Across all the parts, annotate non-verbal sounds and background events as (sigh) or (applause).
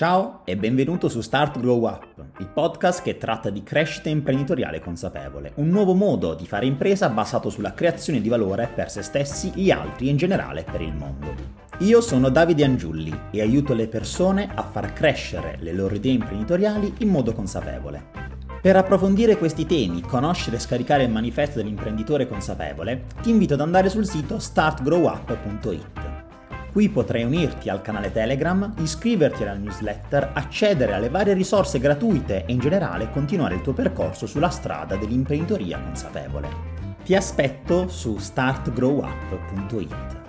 Ciao e benvenuto su Start Grow Up, il podcast che tratta di crescita imprenditoriale consapevole, un nuovo modo di fare impresa basato sulla creazione di valore per se stessi, gli altri e in generale per il mondo. Io sono Davide Angiulli e aiuto le persone a far crescere le loro idee imprenditoriali in modo consapevole. Per approfondire questi temi, conoscere e scaricare il manifesto dell'imprenditore consapevole, ti invito ad andare sul sito startgrowup.it. Qui potrai unirti al canale Telegram, iscriverti alla newsletter, accedere alle varie risorse gratuite e in generale continuare il tuo percorso sulla strada dell'imprenditoria consapevole. Ti aspetto su startgrowup.it.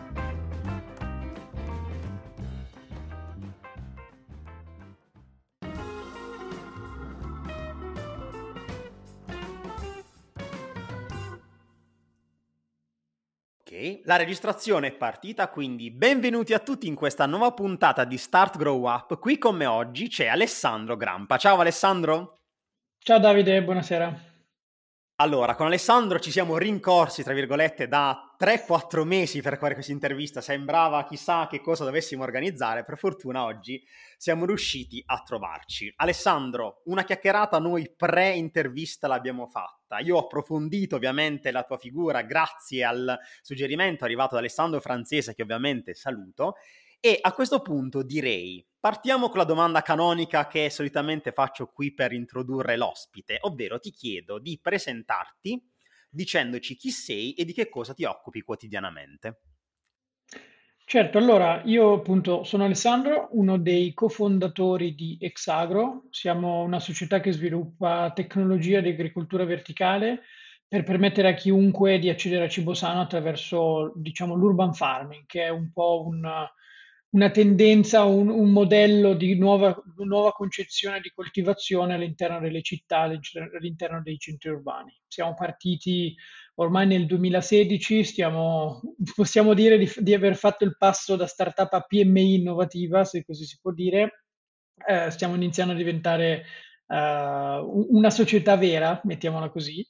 la registrazione è partita, quindi benvenuti a tutti in questa nuova puntata di Start Grow Up. Qui con me oggi c'è Alessandro Grampa. Ciao Alessandro. Ciao Davide, buonasera. Allora, con Alessandro ci siamo rincorsi, tra virgolette, da 3-4 mesi per fare questa intervista. Sembrava chissà che cosa dovessimo organizzare. Per fortuna oggi siamo riusciti a trovarci. Alessandro, una chiacchierata noi pre-intervista l'abbiamo fatta. Io ho approfondito ovviamente la tua figura grazie al suggerimento arrivato da Alessandro Francese, che ovviamente saluto. E a questo punto direi, partiamo con la domanda canonica che solitamente faccio qui per introdurre l'ospite, ovvero ti chiedo di presentarti dicendoci chi sei e di che cosa ti occupi quotidianamente. Certo, allora io appunto sono Alessandro, uno dei cofondatori di Exagro, siamo una società che sviluppa tecnologia di agricoltura verticale per permettere a chiunque di accedere a cibo sano attraverso, diciamo, l'urban farming, che è un po' un, una tendenza, un, un modello di nuova, nuova, concezione di coltivazione all'interno delle città, all'interno dei centri urbani. Siamo partiti ormai nel 2016, stiamo, (laughs) possiamo dire di, di, aver fatto il passo da startup a PMI innovativa, se così si può dire. Eh, stiamo iniziando a diventare uh, una società vera, mettiamola così,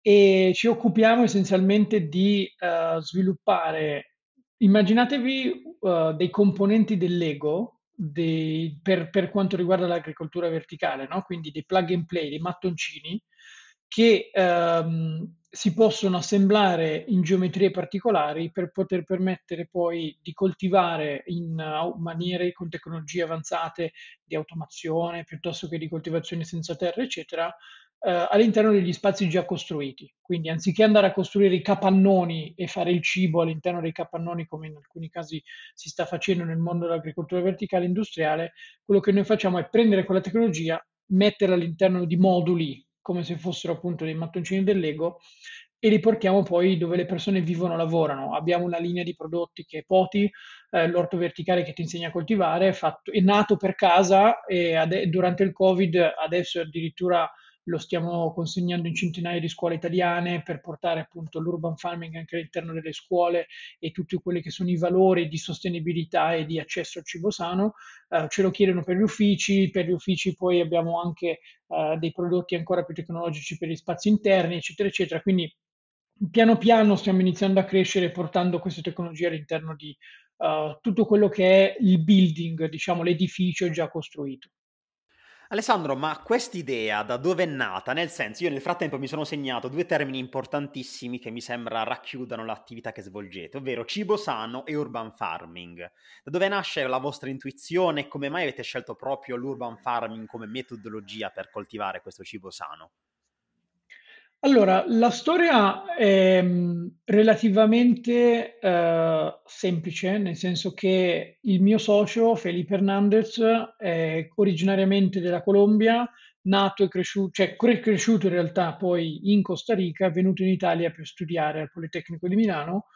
e ci occupiamo essenzialmente di uh, sviluppare Immaginatevi uh, dei componenti del Lego dei, per, per, quanto riguarda l'agricoltura verticale, no? quindi dei plug and play, dei mattoncini che um, si possono assemblare in geometrie particolari per poter permettere poi di coltivare in uh, maniere con tecnologie avanzate di automazione piuttosto che di coltivazione senza terra, eccetera, eh, all'interno degli spazi già costruiti. Quindi anziché andare a costruire i capannoni e fare il cibo all'interno dei capannoni, come in alcuni casi si sta facendo nel mondo dell'agricoltura verticale industriale, quello che noi facciamo è prendere quella tecnologia, metterla all'interno di moduli come se fossero appunto dei mattoncini del Lego e li portiamo poi dove le persone vivono e lavorano. Abbiamo una linea di prodotti che è Poti, eh, l'orto verticale che ti insegna a coltivare, è, fatto, è nato per casa e ade- durante il Covid adesso addirittura lo stiamo consegnando in centinaia di scuole italiane per portare appunto l'urban farming anche all'interno delle scuole e tutti quelli che sono i valori di sostenibilità e di accesso al cibo sano. Uh, ce lo chiedono per gli uffici, per gli uffici poi abbiamo anche uh, dei prodotti ancora più tecnologici per gli spazi interni, eccetera, eccetera. Quindi piano piano stiamo iniziando a crescere portando queste tecnologie all'interno di uh, tutto quello che è il building, diciamo l'edificio già costruito. Alessandro, ma quest'idea da dove è nata? Nel senso, io nel frattempo mi sono segnato due termini importantissimi che mi sembra racchiudano l'attività che svolgete, ovvero cibo sano e urban farming. Da dove nasce la vostra intuizione e come mai avete scelto proprio l'urban farming come metodologia per coltivare questo cibo sano? Allora, la storia è mm, relativamente eh, semplice, nel senso che il mio socio, Felipe Hernandez, è originariamente della Colombia, nato e cresciuto, cioè cresciuto in realtà poi in Costa Rica, è venuto in Italia per studiare al Politecnico di Milano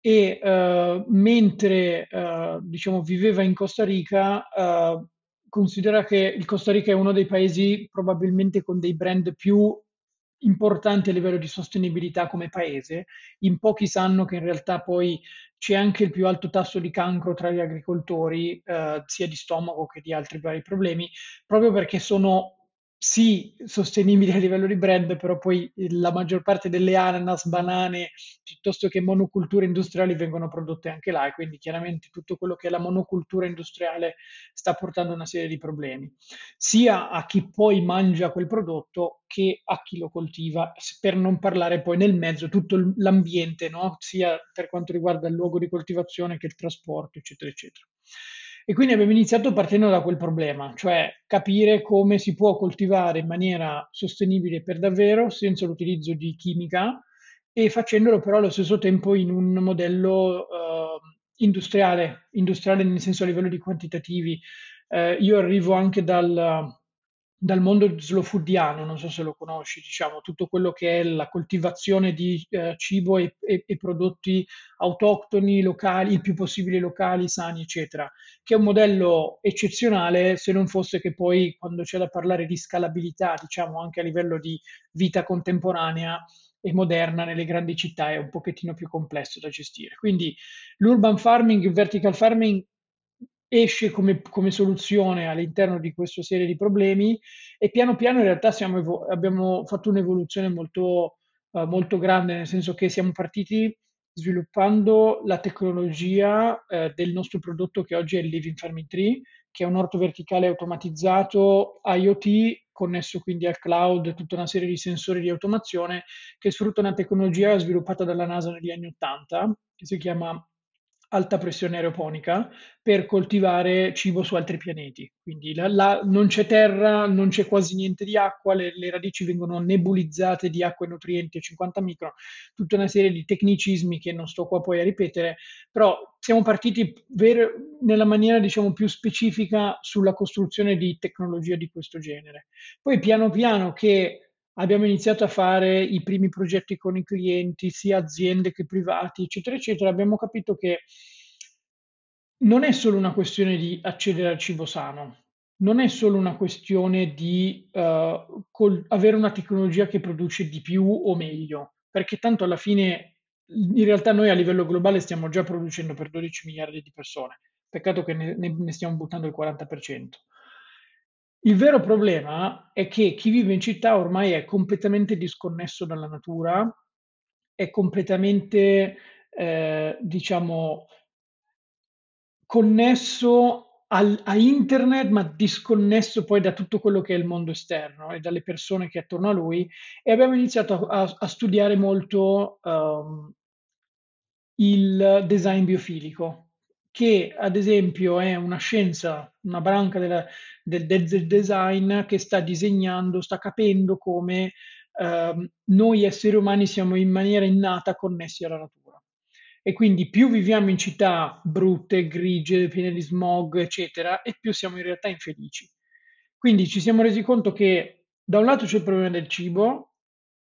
e eh, mentre eh, diciamo, viveva in Costa Rica, eh, considera che il Costa Rica è uno dei paesi probabilmente con dei brand più importanti a livello di sostenibilità come paese, in pochi sanno che in realtà poi c'è anche il più alto tasso di cancro tra gli agricoltori, eh, sia di stomaco che di altri vari problemi, proprio perché sono sì, sostenibili a livello di brand, però poi la maggior parte delle ananas, banane, piuttosto che monoculture industriali vengono prodotte anche là e quindi chiaramente tutto quello che è la monocultura industriale sta portando una serie di problemi, sia a chi poi mangia quel prodotto che a chi lo coltiva, per non parlare poi nel mezzo tutto l'ambiente, no? sia per quanto riguarda il luogo di coltivazione che il trasporto, eccetera, eccetera. E quindi abbiamo iniziato partendo da quel problema, cioè capire come si può coltivare in maniera sostenibile per davvero, senza l'utilizzo di chimica e facendolo però allo stesso tempo in un modello uh, industriale, industriale nel senso a livello di quantitativi. Uh, io arrivo anche dal, dal mondo slow foodiano, non so se lo conosci, diciamo, tutto quello che è la coltivazione di eh, cibo e, e, e, prodotti autoctoni, locali, il più possibile locali, sani, eccetera, che è un modello eccezionale se non fosse che poi quando c'è da parlare di scalabilità, diciamo anche a livello di vita contemporanea e moderna nelle grandi città è un pochettino più complesso da gestire. Quindi l'urban farming, il vertical farming esce come, come, soluzione all'interno di questa serie di problemi e piano piano in realtà siamo, abbiamo fatto un'evoluzione molto, uh, molto grande, nel senso che siamo partiti sviluppando la tecnologia uh, del nostro prodotto che oggi è il Living Farming Tree, che è un orto verticale automatizzato IoT connesso quindi al cloud, tutta una serie di sensori di automazione che sfrutta una tecnologia sviluppata dalla NASA negli anni 80 che si chiama alta pressione aeroponica per coltivare cibo su altri pianeti. Quindi là, là non c'è terra, non c'è quasi niente di acqua, le, le, radici vengono nebulizzate di acqua e nutrienti a 50 micro, tutta una serie di tecnicismi che non sto qua poi a ripetere, però siamo partiti ver- nella maniera diciamo più specifica sulla costruzione di tecnologia di questo genere. Poi piano piano che abbiamo iniziato a fare i primi progetti con i clienti, sia aziende che privati, eccetera, eccetera, abbiamo capito che non è solo una questione di accedere al cibo sano, non è solo una questione di uh, col- avere una tecnologia che produce di più o meglio, perché tanto alla fine in realtà noi a livello globale stiamo già producendo per 12 miliardi di persone, peccato che ne, ne stiamo buttando il 40%. Il vero problema è che chi vive in città ormai è completamente disconnesso dalla natura, è completamente, eh, diciamo, connesso al, a internet, ma disconnesso poi da tutto quello che è il mondo esterno e dalle persone che attorno a lui. E abbiamo iniziato a, a studiare molto um, il design biofilico che ad esempio è una scienza, una branca della, del, del, design che sta disegnando, sta capendo come eh, noi esseri umani siamo in maniera innata connessi alla natura. E quindi più viviamo in città brutte, grigie, piene di smog, eccetera, e più siamo in realtà infelici. Quindi ci siamo resi conto che da un lato c'è il problema del cibo,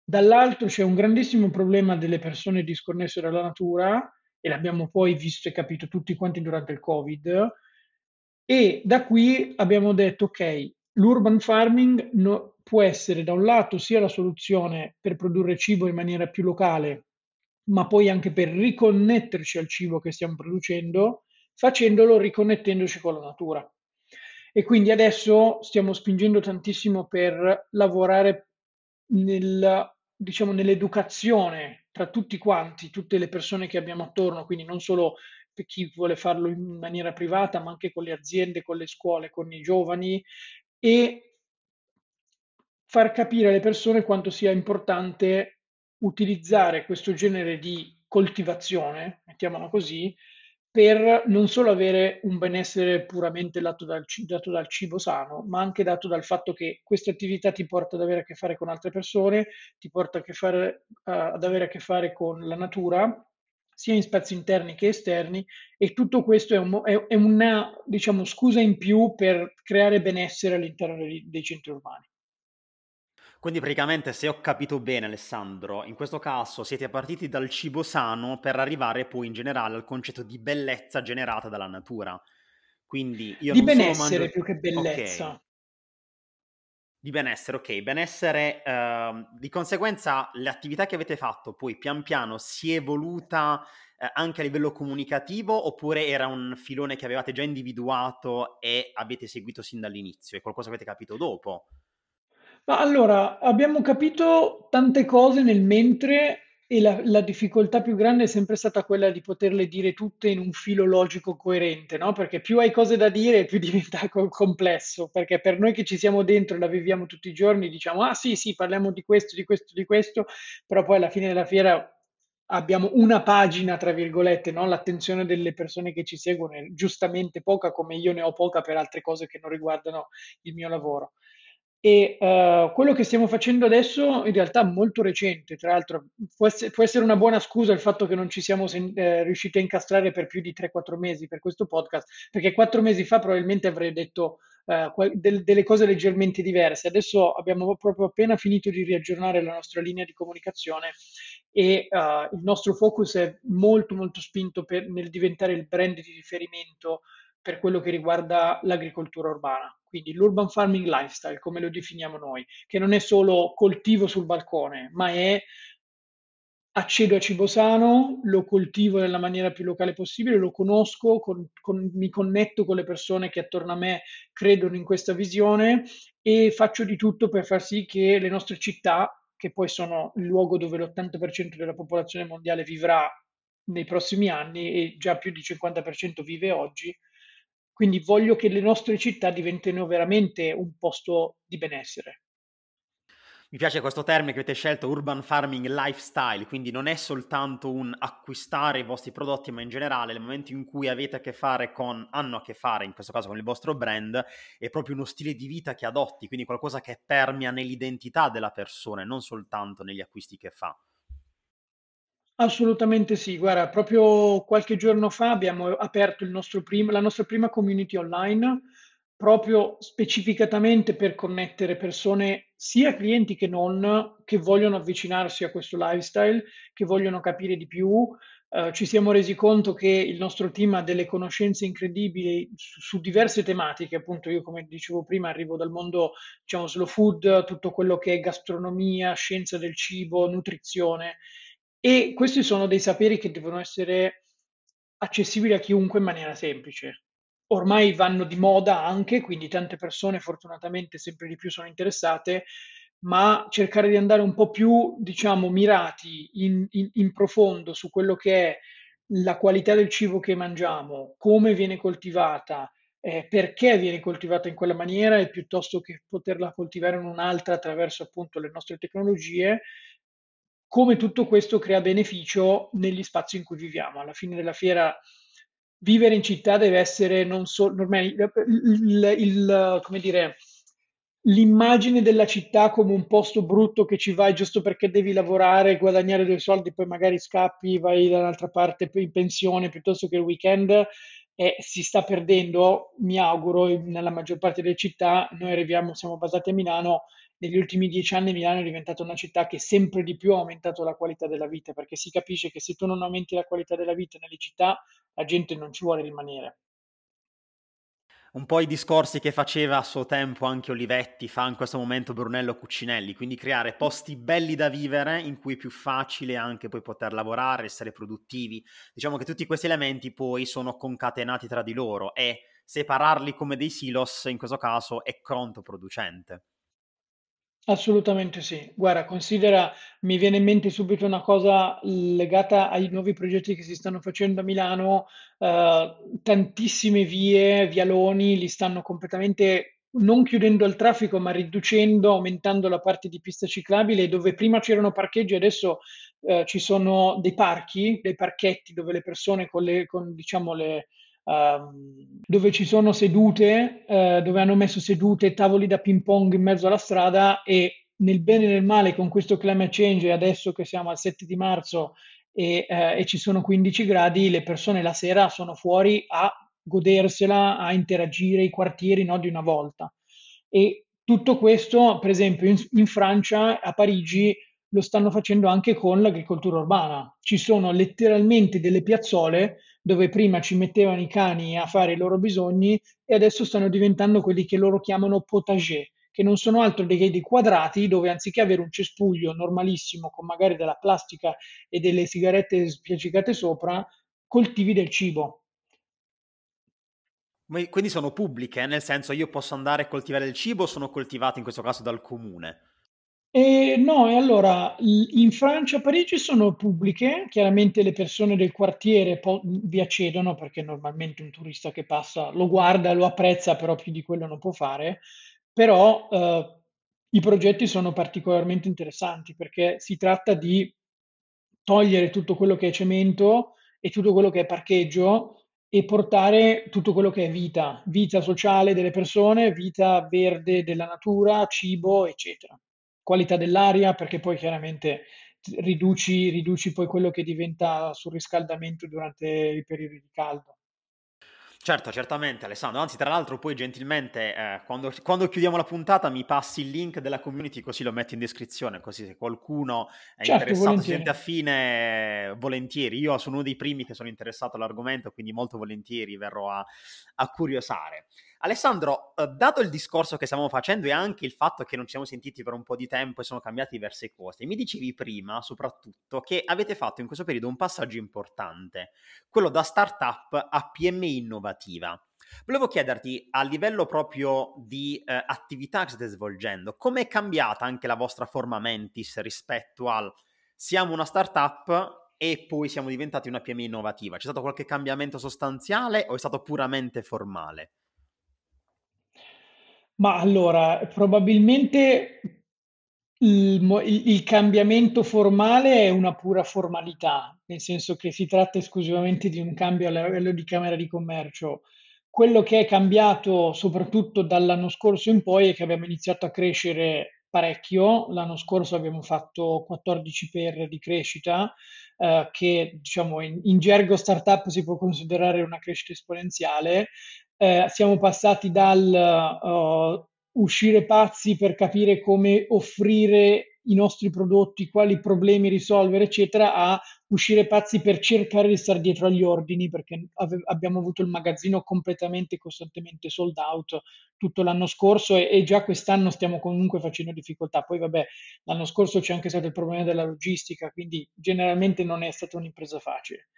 dall'altro c'è un grandissimo problema delle persone disconnesse dalla natura, e l'abbiamo poi visto e capito tutti quanti durante il Covid. E da qui abbiamo detto, ok, l'urban farming no, può essere da un lato sia la soluzione per produrre cibo in maniera più locale, ma poi anche per riconnetterci al cibo che stiamo producendo, facendolo riconnettendoci con la natura. E quindi adesso stiamo spingendo tantissimo per lavorare nel, diciamo, nell'educazione tra tutti quanti, tutte le persone che abbiamo attorno, quindi non solo per chi vuole farlo in maniera privata, ma anche con le aziende, con le scuole, con i giovani e far capire alle persone quanto sia importante utilizzare questo genere di coltivazione, mettiamola così, per non solo avere un benessere puramente dato dal, dato dal, cibo sano, ma anche dato dal fatto che questa attività ti porta ad avere a che fare con altre persone, ti porta fare, uh, ad avere a che fare con la natura, sia in spazi interni che esterni, e tutto questo è, un, è, è una diciamo, scusa in più per creare benessere all'interno dei, dei centri urbani. Quindi praticamente, se ho capito bene Alessandro, in questo caso siete partiti dal cibo sano per arrivare poi in generale al concetto di bellezza generata dalla natura. Quindi io di benessere mangio... più che bellezza. Okay. Di benessere, ok. Benessere, eh, di conseguenza le attività che avete fatto poi pian piano si è evoluta eh, anche a livello comunicativo oppure era un filone che avevate già individuato e avete seguito sin dall'inizio? È qualcosa avete capito dopo? Ma allora, abbiamo capito tante cose nel mentre e la, la difficoltà più grande è sempre stata quella di poterle dire tutte in un filo logico coerente, no? Perché più hai cose da dire, più (laughs) diventa co- complesso, perché per noi che ci siamo dentro e la viviamo tutti i giorni, diciamo, ah sì, sì, parliamo di questo, di questo, di questo, però poi alla fine della fiera abbiamo una pagina, tra virgolette, no? L'attenzione delle persone che ci seguono è giustamente poca, come io ne ho poca per altre cose che non riguardano il mio lavoro. E eh, quello che stiamo facendo adesso in realtà molto recente, tra l'altro può essere, può essere una buona scusa il fatto che non ci siamo sen- eh, riusciti a incastrare per più di 3-4 mesi per questo podcast, perché 4 mesi fa probabilmente avrei detto qual- del- delle cose leggermente diverse. Adesso abbiamo proprio appena finito di riaggiornare la nostra linea di comunicazione e eh, il nostro focus è molto molto spinto per- nel diventare il brand di riferimento per quello che riguarda l'agricoltura urbana, quindi l'urban farming lifestyle, come lo definiamo noi, che non è solo coltivo sul balcone, ma è accedo a cibo sano, lo coltivo nella maniera più locale possibile, lo conosco, con- con- mi connetto con le persone che attorno a me credono in questa visione e faccio di tutto per far sì che le nostre città, che poi sono il luogo dove l'80% della popolazione mondiale vivrà nei prossimi anni e già più di 50% vive oggi, quindi voglio che le nostre città diventino veramente un posto di benessere. Mi piace questo termine che avete scelto, urban farming lifestyle, quindi non è soltanto un acquistare i vostri prodotti, ma in generale nel momento in cui avete a che fare con, hanno a che fare in questo caso con il vostro brand, è proprio uno stile di vita che adotti, quindi qualcosa che permea nell'identità della persona e non soltanto negli acquisti che fa. Assolutamente sì, guarda, proprio qualche giorno fa abbiamo aperto il nostro prim- la nostra prima community online proprio specificatamente per connettere persone, sia clienti che non, che vogliono avvicinarsi a questo lifestyle, che vogliono capire di più. Eh, ci siamo resi conto che il nostro team ha delle conoscenze incredibili su, su diverse tematiche, appunto io come dicevo prima arrivo dal mondo, diciamo, slow food, tutto quello che è gastronomia, scienza del cibo, nutrizione e questi sono dei saperi che devono essere accessibili a chiunque in maniera semplice. Ormai vanno di moda anche, quindi tante persone fortunatamente sempre di più sono interessate, ma cercare di andare un po' più, diciamo, mirati in, in- in profondo su quello che è la qualità del cibo che mangiamo, come viene coltivata, eh, perché viene coltivata in quella maniera e piuttosto che poterla coltivare in un'altra attraverso appunto le nostre tecnologie, come tutto questo crea beneficio negli spazi in cui viviamo. Alla fine della fiera vivere in città deve essere non solo l'immagine della città come un posto brutto che ci vai giusto perché devi lavorare, guadagnare dei soldi, poi magari scappi, vai da un'altra parte in pensione piuttosto che il weekend. E si sta perdendo, mi auguro, nella maggior parte delle città. Noi arriviamo, siamo basati a Milano, negli ultimi dieci anni Milano è diventata una città che sempre di più ha aumentato la qualità della vita, perché si capisce che se tu non aumenti la qualità della vita nelle città, la gente non ci vuole rimanere. Un po' i discorsi che faceva a suo tempo anche Olivetti, fa in questo momento Brunello Cucinelli, quindi creare posti belli da vivere in cui è più facile anche poi poter lavorare, essere produttivi. Diciamo che tutti questi elementi poi sono concatenati tra di loro e separarli come dei silos in questo caso è controproducente. Assolutamente sì. Guarda, considera, mi viene in mente subito una cosa legata ai nuovi progetti che si stanno facendo a Milano. eh, tantissime vie, vialoni, li stanno completamente non chiudendo al traffico, ma riducendo, aumentando la parte di pista ciclabile, dove prima c'erano parcheggi, adesso eh, ci sono dei parchi, dei parchetti dove le persone con le, con, diciamo, le, dove ci sono sedute, eh, dove hanno messo sedute, tavoli da ping pong in mezzo alla strada e nel bene e nel male con questo climate change, adesso che siamo al 7 di marzo e, eh, e ci sono 15 gradi, le persone la sera sono fuori a godersela, a interagire i quartieri no, di una volta. E tutto questo, per esempio, in, in Francia, a Parigi, lo stanno facendo anche con l'agricoltura urbana. Ci sono letteralmente delle piazzole dove prima ci mettevano i cani a fare i loro bisogni e adesso stanno diventando quelli che loro chiamano potager, che non sono altro dei, dei quadrati dove anziché avere un cespuglio normalissimo con magari della plastica e delle sigarette spiaccicate sopra, coltivi del cibo. Quindi sono pubbliche, nel senso io posso andare a coltivare il cibo o sono coltivate in questo caso dal comune? E no, e allora in Francia, a Parigi sono pubbliche, chiaramente le persone del quartiere po- vi accedono perché normalmente un turista che passa lo guarda, lo apprezza, però più di quello non può fare. Però eh, i progetti sono particolarmente interessanti perché si tratta di togliere tutto quello che è cemento e tutto quello che è parcheggio e portare tutto quello che è vita, vita sociale delle persone, vita verde della natura, cibo, eccetera. Qualità dell'aria, perché poi chiaramente riduci, riduci poi quello che diventa surriscaldamento durante i periodi di caldo. Certo, certamente Alessandro, anzi tra l'altro poi gentilmente eh, quando, quando, chiudiamo la puntata mi passi il link della community così lo metto in descrizione, così se qualcuno è certo, interessato, si sente affine, volentieri. Io sono uno dei primi che sono interessato all'argomento, quindi molto volentieri verrò a, a curiosare. Alessandro, eh, dato il discorso che stiamo facendo e anche il fatto che non ci siamo sentiti per un po' di tempo e sono cambiate diverse cose, mi dicevi prima soprattutto che avete fatto in questo periodo un passaggio importante, quello da startup a PMI innovativa. Volevo chiederti a livello proprio di eh, attività che state svolgendo, come è cambiata anche la vostra forma mentis rispetto al siamo una startup e poi siamo diventati una PMI innovativa? C'è stato qualche cambiamento sostanziale o è stato puramente formale? Ma allora, probabilmente il, il cambiamento formale è una pura formalità, nel senso che si tratta esclusivamente di un cambio a livello di Camera di Commercio. Quello che è cambiato soprattutto dall'anno scorso in poi è che abbiamo iniziato a crescere parecchio. L'anno scorso abbiamo fatto 14 per di crescita, eh, che diciamo in, in gergo startup si può considerare una crescita esponenziale. Eh, siamo passati dal uh, uscire pazzi per capire come offrire i nostri prodotti, quali problemi risolvere, eccetera, a uscire pazzi per cercare di stare dietro agli ordini, perché ave- abbiamo avuto il magazzino completamente, costantemente sold out tutto l'anno scorso e, e, già quest'anno stiamo comunque facendo difficoltà. Poi vabbè, l'anno scorso c'è anche stato il problema della logistica, quindi generalmente non è stata un'impresa facile.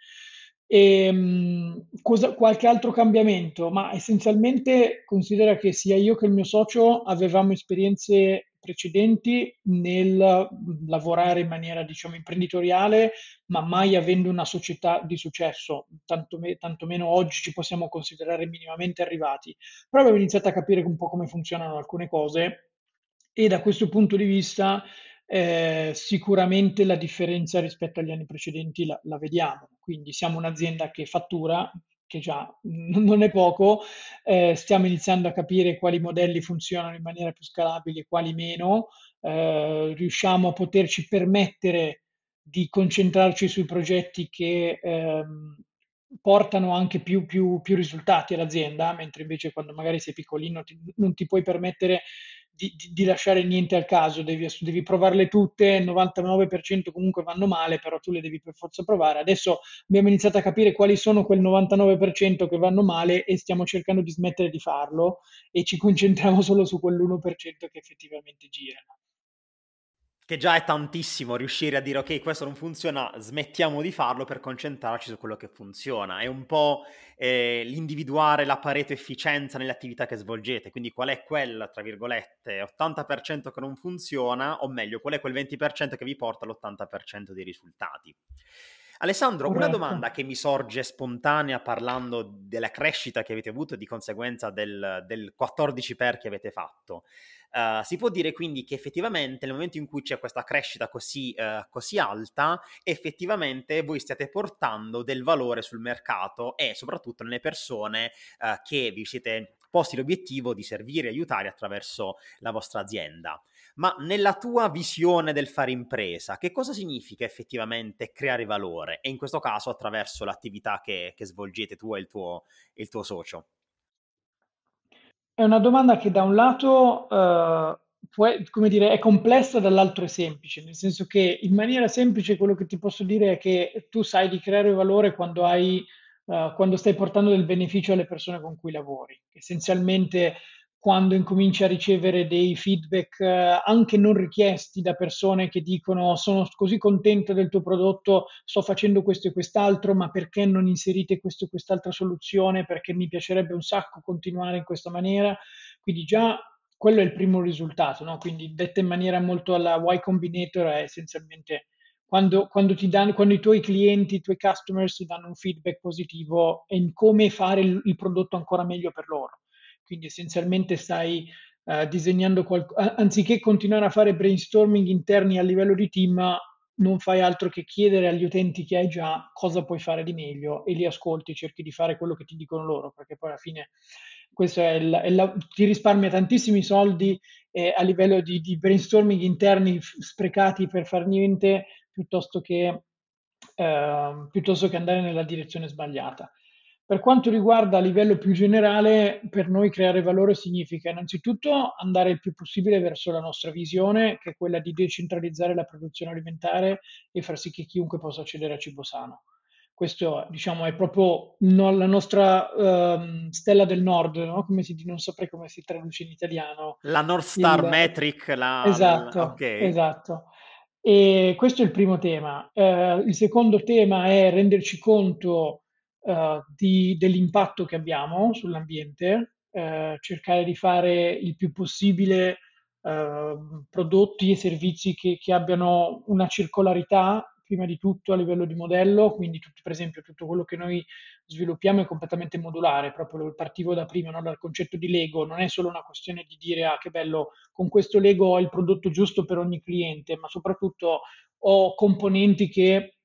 E, ehm, cosa, qualche altro cambiamento? Ma essenzialmente considera che sia io che il mio socio avevamo esperienze precedenti nel lavorare in maniera, diciamo, imprenditoriale, ma mai avendo una società di successo, tanto, me, tantomeno oggi ci possiamo considerare minimamente arrivati. Però abbiamo iniziato a capire un po' come funzionano alcune cose e da questo punto di vista eh, sicuramente la differenza rispetto agli anni precedenti la, la, vediamo. Quindi siamo un'azienda che fattura, che già non è poco, eh, stiamo iniziando a capire quali modelli funzionano in maniera più scalabile e quali meno, eh, riusciamo a poterci permettere di concentrarci sui progetti che ehm, portano anche più, più, più, risultati all'azienda, mentre invece quando magari sei piccolino ti, non ti puoi permettere di, di, di, lasciare niente al caso, devi, devi, provarle tutte, il 99% comunque vanno male, però tu le devi per forza provare. Adesso abbiamo iniziato a capire quali sono quel 99% che vanno male e stiamo cercando di smettere di farlo e ci concentriamo (laughs) solo su quell'1% che effettivamente girano che già è tantissimo riuscire a dire ok, questo non funziona, smettiamo di farlo per concentrarci su quello che funziona. È un po' eh, l'individuare la parete efficienza nelle attività che svolgete, quindi qual è quel, tra virgolette, 80% che non funziona, o meglio, qual è quel 20% che vi porta all'80% dei risultati. Alessandro, una domanda che mi sorge spontanea parlando della crescita che avete avuto e di conseguenza del, del 14 per che avete fatto. Uh, si può dire quindi che effettivamente nel momento in cui c'è questa crescita così, uh, così, alta, effettivamente voi stiate portando del valore sul mercato e soprattutto nelle persone uh, che vi siete posti l'obiettivo di servire e aiutare attraverso la vostra azienda. Ma nella tua visione del fare impresa, che cosa significa effettivamente creare valore? E in questo caso attraverso l'attività che, che svolgete tu e il tuo, il tuo socio. È una domanda che da un lato, eh, può come dire, è complessa, dall'altro è semplice, nel senso che in maniera semplice quello che ti posso dire è che tu sai di creare valore quando hai, eh, quando stai portando del beneficio alle persone con cui lavori. Essenzialmente quando incominci a ricevere dei feedback eh, anche non richiesti da persone che dicono sono così contento del tuo prodotto, sto facendo questo e quest'altro, ma perché non inserite questo e quest'altra soluzione? Perché mi piacerebbe un sacco continuare in questa maniera. Quindi già quello è il primo risultato, no? Quindi detta in maniera molto alla Y Combinator è essenzialmente quando, quando, danno, quando, i tuoi clienti, i tuoi customers ti danno un feedback positivo in come fare il, il prodotto ancora meglio per loro. Quindi essenzialmente stai uh, disegnando qualcosa, anziché continuare a fare brainstorming interni a livello di team, non fai altro che chiedere agli utenti che hai già cosa puoi fare di meglio e li ascolti, cerchi di fare quello che ti dicono loro, perché poi alla fine questo è il, è la, ti risparmia tantissimi soldi eh, a livello di, di, brainstorming interni sprecati per far niente piuttosto che, eh, piuttosto che andare nella direzione sbagliata. Per quanto riguarda a livello più generale, per noi creare valore significa innanzitutto andare il più possibile verso la nostra visione, che è quella di decentralizzare la produzione alimentare e far sì che chiunque possa accedere a cibo sano. Questo diciamo, è proprio no, la nostra um, stella del nord, no? come si, non saprei come si traduce in italiano. La North Star il... Metric. La... Esatto, okay. esatto. E questo è il primo tema. Uh, il secondo tema è renderci conto uh, di, dell'impatto che abbiamo sull'ambiente, uh, cercare di fare il più possibile uh, prodotti e servizi che, che, abbiano una circolarità, prima di tutto a livello di modello, quindi tutto, per esempio tutto quello che noi sviluppiamo è completamente modulare, proprio partivo da prima, no? dal concetto di Lego, non è solo una questione di dire ah che bello, con questo Lego ho il prodotto giusto per ogni cliente, ma soprattutto ho componenti che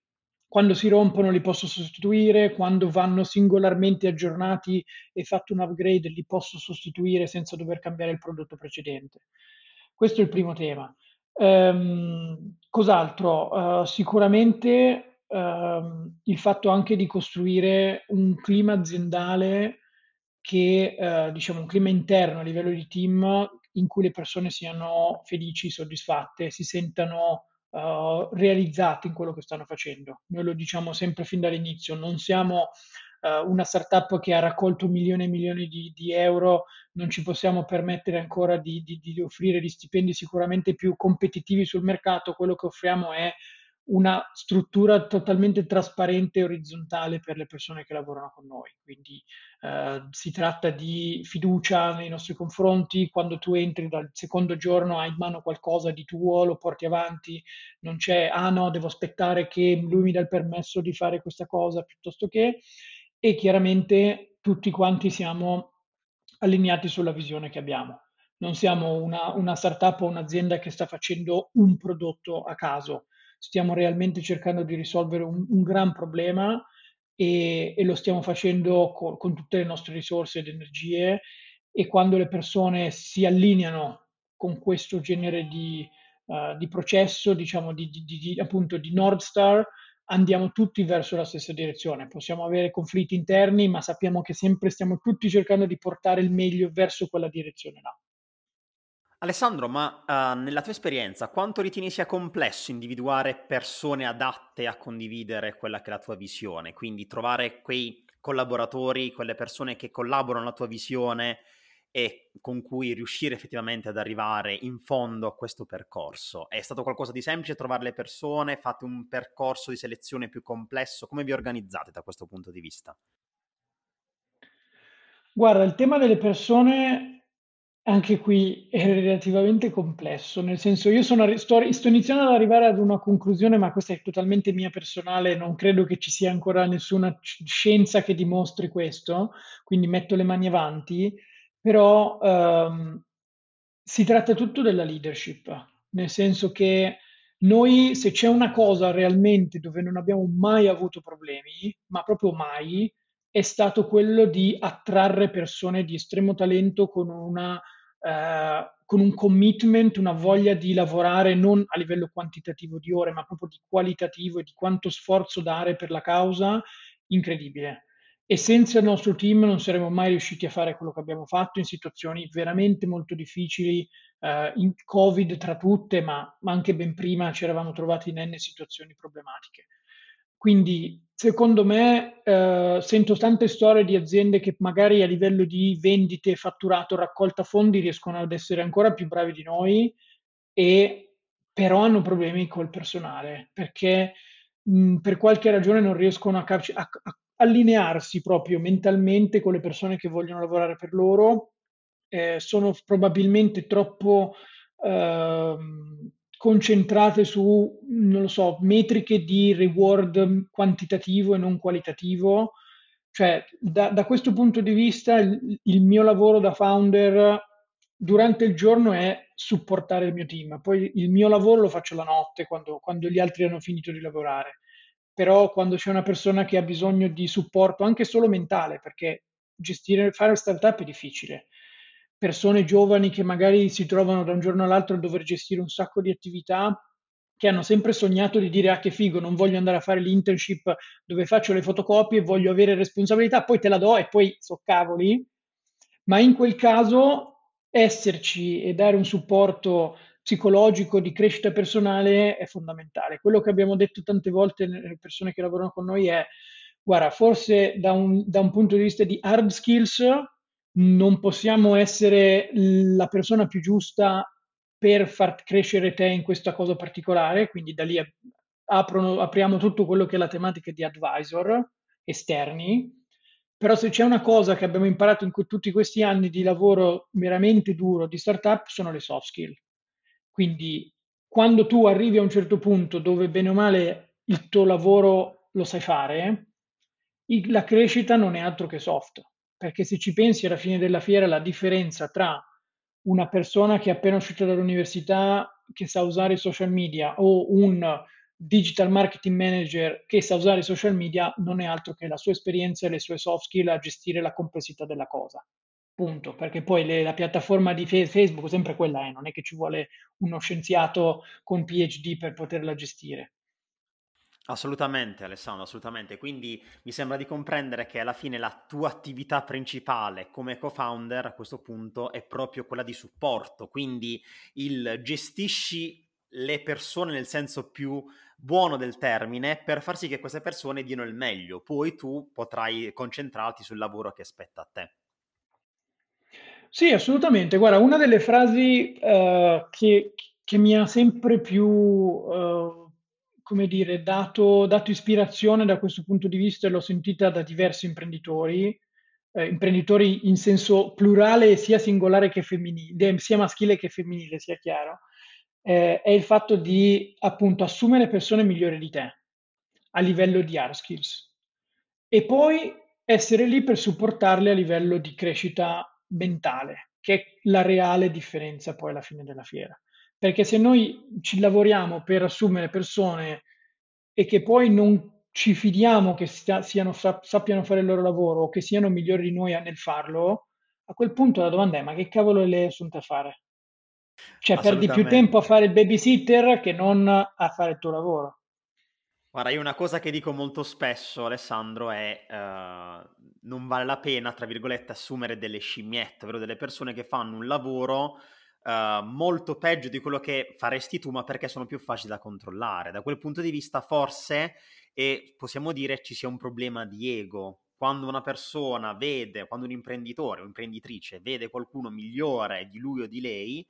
quando si rompono li posso sostituire, quando vanno singolarmente aggiornati e fatto un upgrade li posso sostituire senza dover cambiare il prodotto precedente. Questo è il primo tema. Um, cos'altro? Uh, sicuramente um, il fatto anche di costruire un clima aziendale che, uh, diciamo, un clima interno a livello di team in cui le persone siano felici, soddisfatte, si sentano uh, realizzati in quello che stanno facendo. Noi lo diciamo sempre fin dall'inizio, non siamo uh, una startup che ha raccolto milioni e milioni di, di euro, non ci possiamo permettere ancora di, di, di offrire gli stipendi sicuramente più competitivi sul mercato, quello che offriamo è una struttura totalmente trasparente e orizzontale per le persone che lavorano con noi. Quindi eh, si tratta di fiducia nei nostri confronti, quando tu entri dal secondo giorno hai in mano qualcosa di tuo, lo porti avanti, non c'è, ah no, devo aspettare che lui mi dà il permesso di fare questa cosa piuttosto che, e chiaramente tutti quanti siamo allineati sulla visione che abbiamo. Non siamo una, una startup o un'azienda che sta facendo un prodotto a caso, stiamo realmente cercando di risolvere un, un gran problema e, e, lo stiamo facendo con, con tutte le nostre risorse ed energie e quando le persone si allineano con questo genere di, uh, di processo, diciamo di, di, di, appunto di Nord Star, andiamo tutti verso la stessa direzione. Possiamo avere conflitti interni, ma sappiamo che sempre stiamo tutti cercando di portare il meglio verso quella direzione là. Alessandro, ma uh, nella tua esperienza, quanto ritieni sia complesso individuare persone adatte a condividere quella che è la tua visione? Quindi trovare quei collaboratori, quelle persone che collaborano alla tua visione e con cui riuscire effettivamente ad arrivare in fondo a questo percorso. È stato qualcosa di semplice trovare le persone? Fate un percorso di selezione più complesso? Come vi organizzate da questo punto di vista? Guarda, il tema delle persone anche qui è relativamente complesso, nel senso io sono, sto, sto iniziando ad arrivare ad una conclusione, ma questa è totalmente mia personale, non credo che ci sia ancora nessuna scienza che dimostri questo, quindi metto le mani avanti, però ehm, si tratta tutto della leadership, nel senso che noi se c'è una cosa realmente dove non abbiamo mai avuto problemi, ma proprio mai, è stato quello di attrarre persone di estremo talento con una eh, con un commitment, una voglia di lavorare non a livello quantitativo di ore, ma proprio di qualitativo e di quanto sforzo dare per la causa, incredibile. E senza il nostro team non saremmo mai riusciti a fare quello che abbiamo fatto in situazioni veramente molto difficili, eh, in Covid tra tutte, ma, ma anche ben prima ci eravamo trovati in N situazioni problematiche. Quindi, secondo me, eh, sento tante storie di aziende che magari a livello di vendite, fatturato, raccolta fondi riescono ad essere ancora più bravi di noi e però hanno problemi col personale perché mh, per qualche ragione non riescono a, a, a allinearsi proprio mentalmente con le persone che vogliono lavorare per loro, eh, sono probabilmente troppo eh, concentrate su, non lo so, metriche di reward quantitativo e non qualitativo. Cioè, da, da questo punto di vista, il, il mio lavoro da founder durante il giorno è supportare il mio team, poi il mio lavoro lo faccio la notte quando, quando gli altri hanno finito di lavorare però quando c'è una persona che ha bisogno di supporto anche solo mentale, perché gestire, fare startup è difficile. Persone giovani che magari si trovano da un giorno all'altro a dover gestire un sacco di attività che hanno sempre sognato di dire ah che figo, non voglio andare a fare l'internship dove faccio le fotocopie, voglio avere responsabilità, poi te la do e poi so cavoli. Ma in quel caso esserci e dare un supporto psicologico di crescita personale è fondamentale. Quello che abbiamo detto tante volte nelle persone che lavorano con noi è, guarda, forse da un, da un punto di vista di hard skills non possiamo essere la persona più giusta per far crescere te in questa cosa particolare, quindi da lì aprono, apriamo tutto quello che è la tematica di advisor esterni, però se c'è una cosa che abbiamo imparato in tutti questi anni di lavoro veramente duro di startup sono le soft skill. Quindi quando tu arrivi a un certo punto dove bene o male il tuo lavoro lo sai fare, la crescita non è altro che soft, perché se ci pensi alla fine della fiera la differenza tra una persona che è appena uscita dall'università che sa usare i social media o un digital marketing manager che sa usare i social media non è altro che la sua esperienza e le sue soft skill a gestire la complessità della cosa punto, perché poi le, la piattaforma di Facebook è sempre quella è, non è che ci vuole uno scienziato con PhD per poterla gestire. Assolutamente Alessandro, assolutamente. Quindi mi sembra di comprendere che alla fine la tua attività principale come co-founder a questo punto è proprio quella di supporto, quindi il gestisci le persone nel senso più buono del termine per far sì che queste persone diano il meglio, poi tu potrai concentrarti sul lavoro che spetta a te. Sì, assolutamente. Guarda, una delle frasi eh, che, che mi ha sempre più, eh, come dire, dato, dato ispirazione da questo punto di vista e l'ho sentita da diversi imprenditori, eh, imprenditori in senso plurale sia singolare che femminile, sia maschile che femminile, sia chiaro, eh, è il fatto di appunto assumere persone migliori di te a livello di hard skills. E poi essere lì per supportarle a livello di crescita mentale, che è la reale differenza poi alla fine della fiera. Perché se noi ci lavoriamo per assumere persone e che poi non ci fidiamo che sia, siano, sappiano fare il loro lavoro o che siano migliori di noi nel farlo, a quel punto la domanda è ma che cavolo le assunte a fare? Cioè perdi più tempo a fare il babysitter che non a fare il tuo lavoro. Guarda, io una cosa che dico molto spesso, Alessandro, è uh, non vale la pena, tra virgolette, assumere delle scimmiette, ovvero delle persone che fanno un lavoro uh, molto peggio di quello che faresti tu, ma perché sono più facili da controllare. Da quel punto di vista, forse, e possiamo dire, ci sia un problema di ego. Quando una persona vede, quando un imprenditore o imprenditrice vede qualcuno migliore di lui o di lei,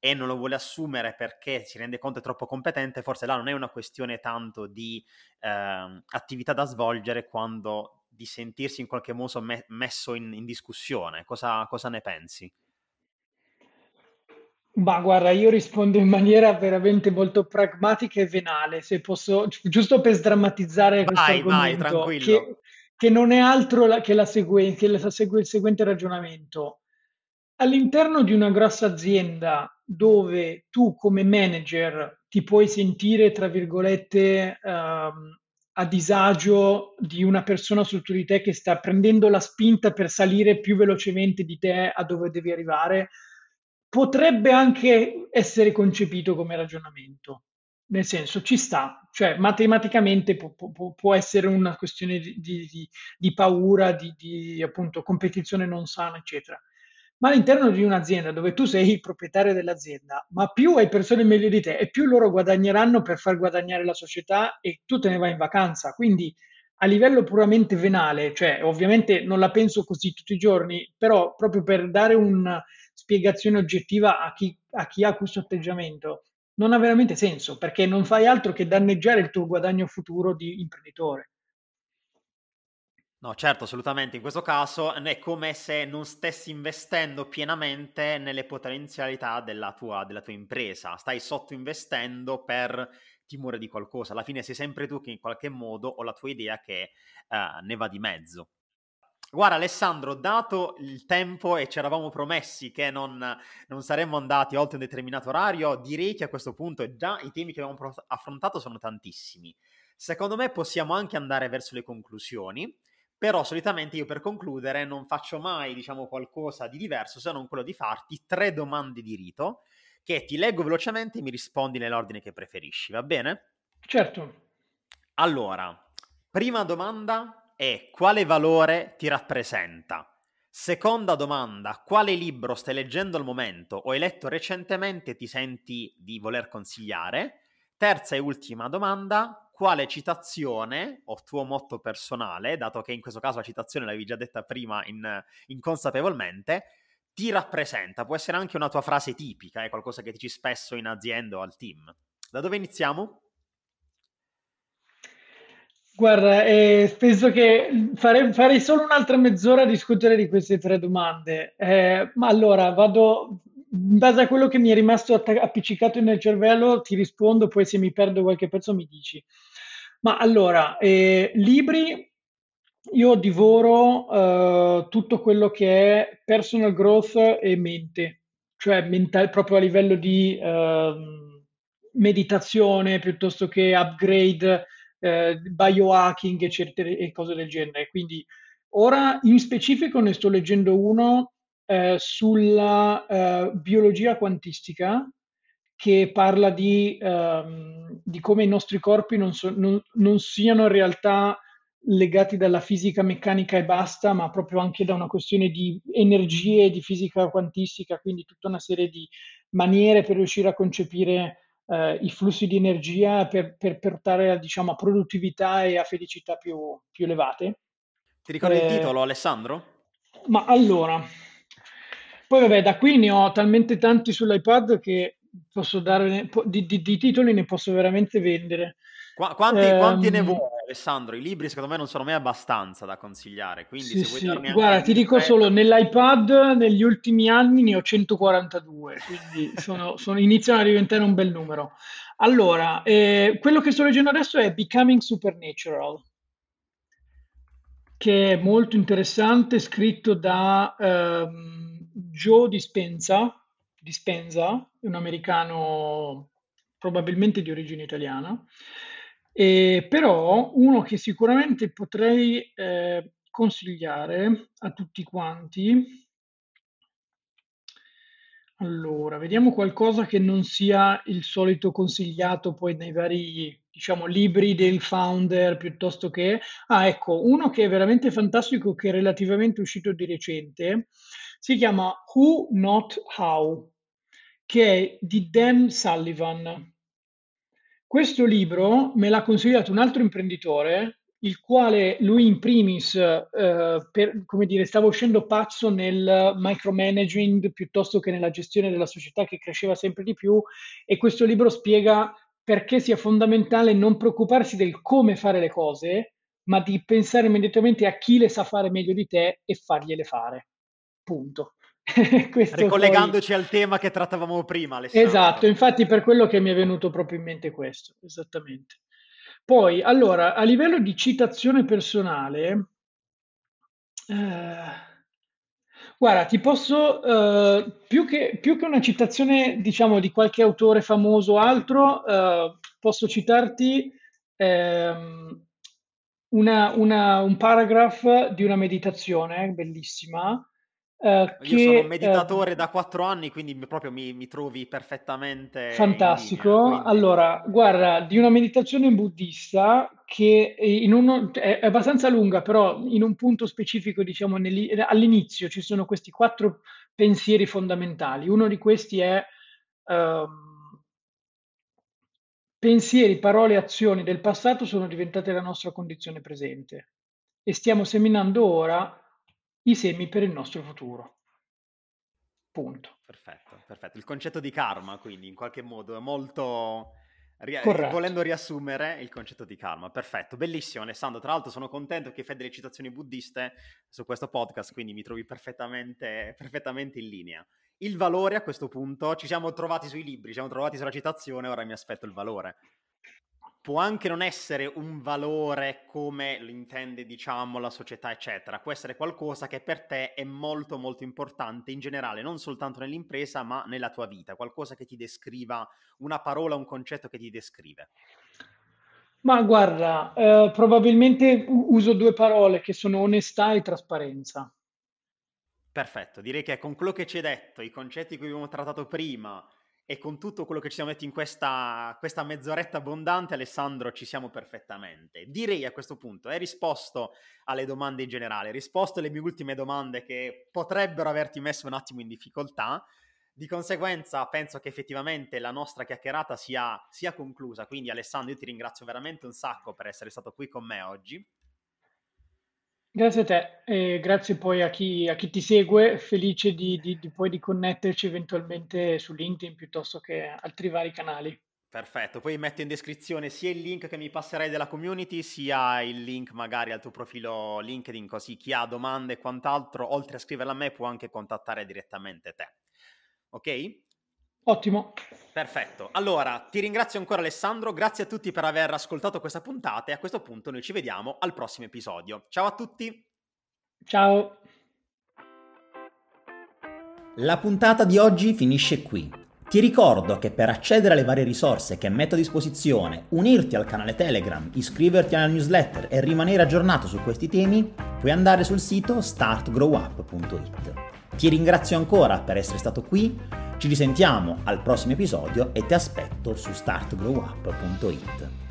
e non lo vuole assumere perché si rende conto è troppo competente, forse là non è una questione tanto di eh, attività da svolgere quando di sentirsi in qualche modo me- messo in, in discussione. Cosa, cosa, ne pensi? Ma guarda, io rispondo in maniera veramente molto pragmatica e venale, se posso, giusto per sdrammatizzare vai, questo argomento, vai, che, che, non è altro la, che, la seguen- che la segue il seguente ragionamento. All'interno di una grossa azienda dove tu come manager ti puoi sentire, tra virgolette, ehm, a disagio di una persona sotto di te che sta prendendo la spinta per salire più velocemente di te a dove devi arrivare, potrebbe anche essere concepito come ragionamento. Nel senso, ci sta, cioè matematicamente può, può, può essere una questione di, di, di paura, di, di appunto competizione non sana, eccetera. Ma all'interno di un'azienda dove tu sei il proprietario dell'azienda, ma più hai persone meglio di te e più loro guadagneranno per far guadagnare la società e tu te ne vai in vacanza. Quindi a livello puramente venale, cioè ovviamente non la penso così tutti i giorni, però proprio per dare una spiegazione oggettiva a chi, a chi ha questo atteggiamento, non ha veramente senso perché non fai altro che danneggiare il tuo guadagno futuro di imprenditore. No, certo, assolutamente. In questo caso è come se non stessi investendo pienamente nelle potenzialità della tua, della tua impresa, stai sottoinvestendo per timore di qualcosa. Alla fine sei sempre tu che in qualche modo o la tua idea che uh, ne va di mezzo. Guarda Alessandro, dato il tempo e ci eravamo promessi che non, non, saremmo andati oltre un determinato orario, direi che a questo punto già i temi che abbiamo affrontato sono tantissimi. Secondo me possiamo anche andare verso le conclusioni. Però solitamente io per concludere non faccio mai, diciamo, qualcosa di diverso se non quello di farti tre domande di rito che ti leggo velocemente e mi rispondi nell'ordine che preferisci, va bene? Certo. Allora, prima domanda è quale valore ti rappresenta? Seconda domanda, quale libro stai leggendo al momento o hai letto recentemente e ti senti di voler consigliare? Terza e ultima domanda, quale citazione o tuo motto personale, dato che in questo caso la citazione l'avevi già detta prima in, inconsapevolmente, ti rappresenta? Può essere anche una tua frase tipica, è qualcosa che dici spesso in azienda o al team. Da dove iniziamo? Guarda, eh, penso che fare, farei solo un'altra mezz'ora a discutere di queste tre domande. Eh, ma allora vado in base a quello che mi è rimasto atta- appiccicato nel cervello, ti rispondo, poi se mi perdo qualche pezzo mi dici. Ma allora, eh, libri, io divoro eh, tutto quello che è personal growth e mente, cioè mental, proprio a livello di eh, meditazione piuttosto che upgrade, eh, biohacking, eccetera, e cose del genere. Quindi ora in specifico ne sto leggendo uno eh, sulla eh, biologia quantistica che parla di, ehm, di come i nostri corpi non, so, non, non, siano in realtà legati dalla fisica meccanica e basta, ma proprio anche da una questione di energie, di fisica quantistica, quindi tutta una serie di maniere per riuscire a concepire eh, i flussi di energia per, per portare diciamo, a produttività e a felicità più, più elevate. Ti ricordi eh, il titolo, Alessandro? Ma allora, poi vabbè, da qui ne ho talmente tanti sull'iPad che posso dare di, di, di, titoli ne posso veramente vendere. Qu- quanti, um, quanti, ne vuoi, Alessandro? I libri secondo me non sono mai abbastanza da consigliare. Quindi, sì, se vuoi sì. Guarda, ti dico solo nell'iPad negli ultimi anni ne ho 142, quindi (laughs) sono, sono, iniziano a diventare un bel numero. Allora, eh, quello che sto leggendo adesso è Becoming Supernatural, che è molto interessante, scritto da um, Joe Dispenza Dispenza, un americano probabilmente di origine italiana, e però uno che sicuramente potrei eh, consigliare a tutti quanti. Allora, vediamo qualcosa che non sia il solito consigliato poi nei vari, diciamo, libri del founder piuttosto che... Ah, ecco, uno che è veramente fantastico, che è relativamente uscito di recente, si chiama Who Not How che è di Dan Sullivan. Questo libro me l'ha consigliato un altro imprenditore, il quale lui in primis, eh, per, come dire, stava uscendo pazzo nel micromanaging piuttosto che nella gestione della società che cresceva sempre di più e questo libro spiega perché sia fondamentale non preoccuparsi del come fare le cose, ma di pensare immediatamente a chi le sa fare meglio di te e fargliele fare. Punto. (laughs) Ricollegandoci poi... al tema che trattavamo prima. Alessandro. Esatto, infatti per quello che mi è venuto proprio in mente questo, esattamente. Poi, allora, a livello di citazione personale, eh, guarda, ti posso, eh, più, che, più, che, una citazione, diciamo, di qualche autore famoso o altro, eh, posso citarti ehm, una, una, un paragraph di una meditazione bellissima Uh, che, Io sono un meditatore uh, da quattro anni, quindi proprio mi, mi trovi perfettamente. Fantastico. Linea, quindi... Allora, guarda, di una meditazione buddista che uno, è, abbastanza lunga, però in un punto specifico, diciamo, all'inizio ci sono questi quattro pensieri fondamentali. Uno di questi è uh, pensieri, parole e azioni del passato sono diventate la nostra condizione presente e stiamo seminando ora i semi per il nostro futuro. Punto. Perfetto, perfetto. Il concetto di karma, quindi, in qualche modo è molto... Corretto. Volendo riassumere il concetto di karma, perfetto, bellissimo Alessandro. Tra l'altro sono contento che fai delle citazioni buddiste su questo podcast, quindi mi trovi perfettamente, perfettamente in linea. Il valore a questo punto, ci siamo trovati sui libri, ci siamo trovati sulla citazione, ora mi aspetto il valore può anche non essere un valore come lo intende, diciamo, la società, eccetera. Può essere qualcosa che per te è molto, molto importante in generale, non soltanto nell'impresa, ma nella tua vita. Qualcosa che ti descriva, una parola, un concetto che ti descrive. Ma guarda, eh, probabilmente uso due parole che sono onestà e trasparenza. Perfetto, direi che con quello che ci hai detto, i concetti che abbiamo trattato prima, e con tutto quello che ci siamo detti in questa, questa, mezz'oretta abbondante, Alessandro, ci siamo perfettamente. Direi a questo punto, hai risposto alle domande in generale, hai risposto alle mie ultime domande che potrebbero averti messo un attimo in difficoltà. Di conseguenza penso che effettivamente la nostra chiacchierata sia, sia conclusa. Quindi Alessandro, io ti ringrazio veramente un sacco per essere stato qui con me oggi. Grazie a te e grazie poi a chi, a chi ti segue, felice di, di, di poi di connetterci eventualmente su LinkedIn piuttosto che altri vari canali. Perfetto, poi metto in descrizione sia il link che mi passerai della community, sia il link magari al tuo profilo LinkedIn, così chi ha domande e quant'altro, oltre a scriverla a me, può anche contattare direttamente te. Ok? Ottimo. Perfetto. Allora, ti ringrazio ancora Alessandro, grazie a tutti per aver ascoltato questa puntata e a questo punto noi ci vediamo al prossimo episodio. Ciao a tutti. Ciao. La puntata di oggi finisce qui. Ti ricordo che per accedere alle varie risorse che metto a disposizione, unirti al canale Telegram, iscriverti alla newsletter e rimanere aggiornato su questi temi, puoi andare sul sito startgrowup.it. Ti ringrazio ancora per essere stato qui ci risentiamo al prossimo episodio e ti aspetto su startgrowup.it.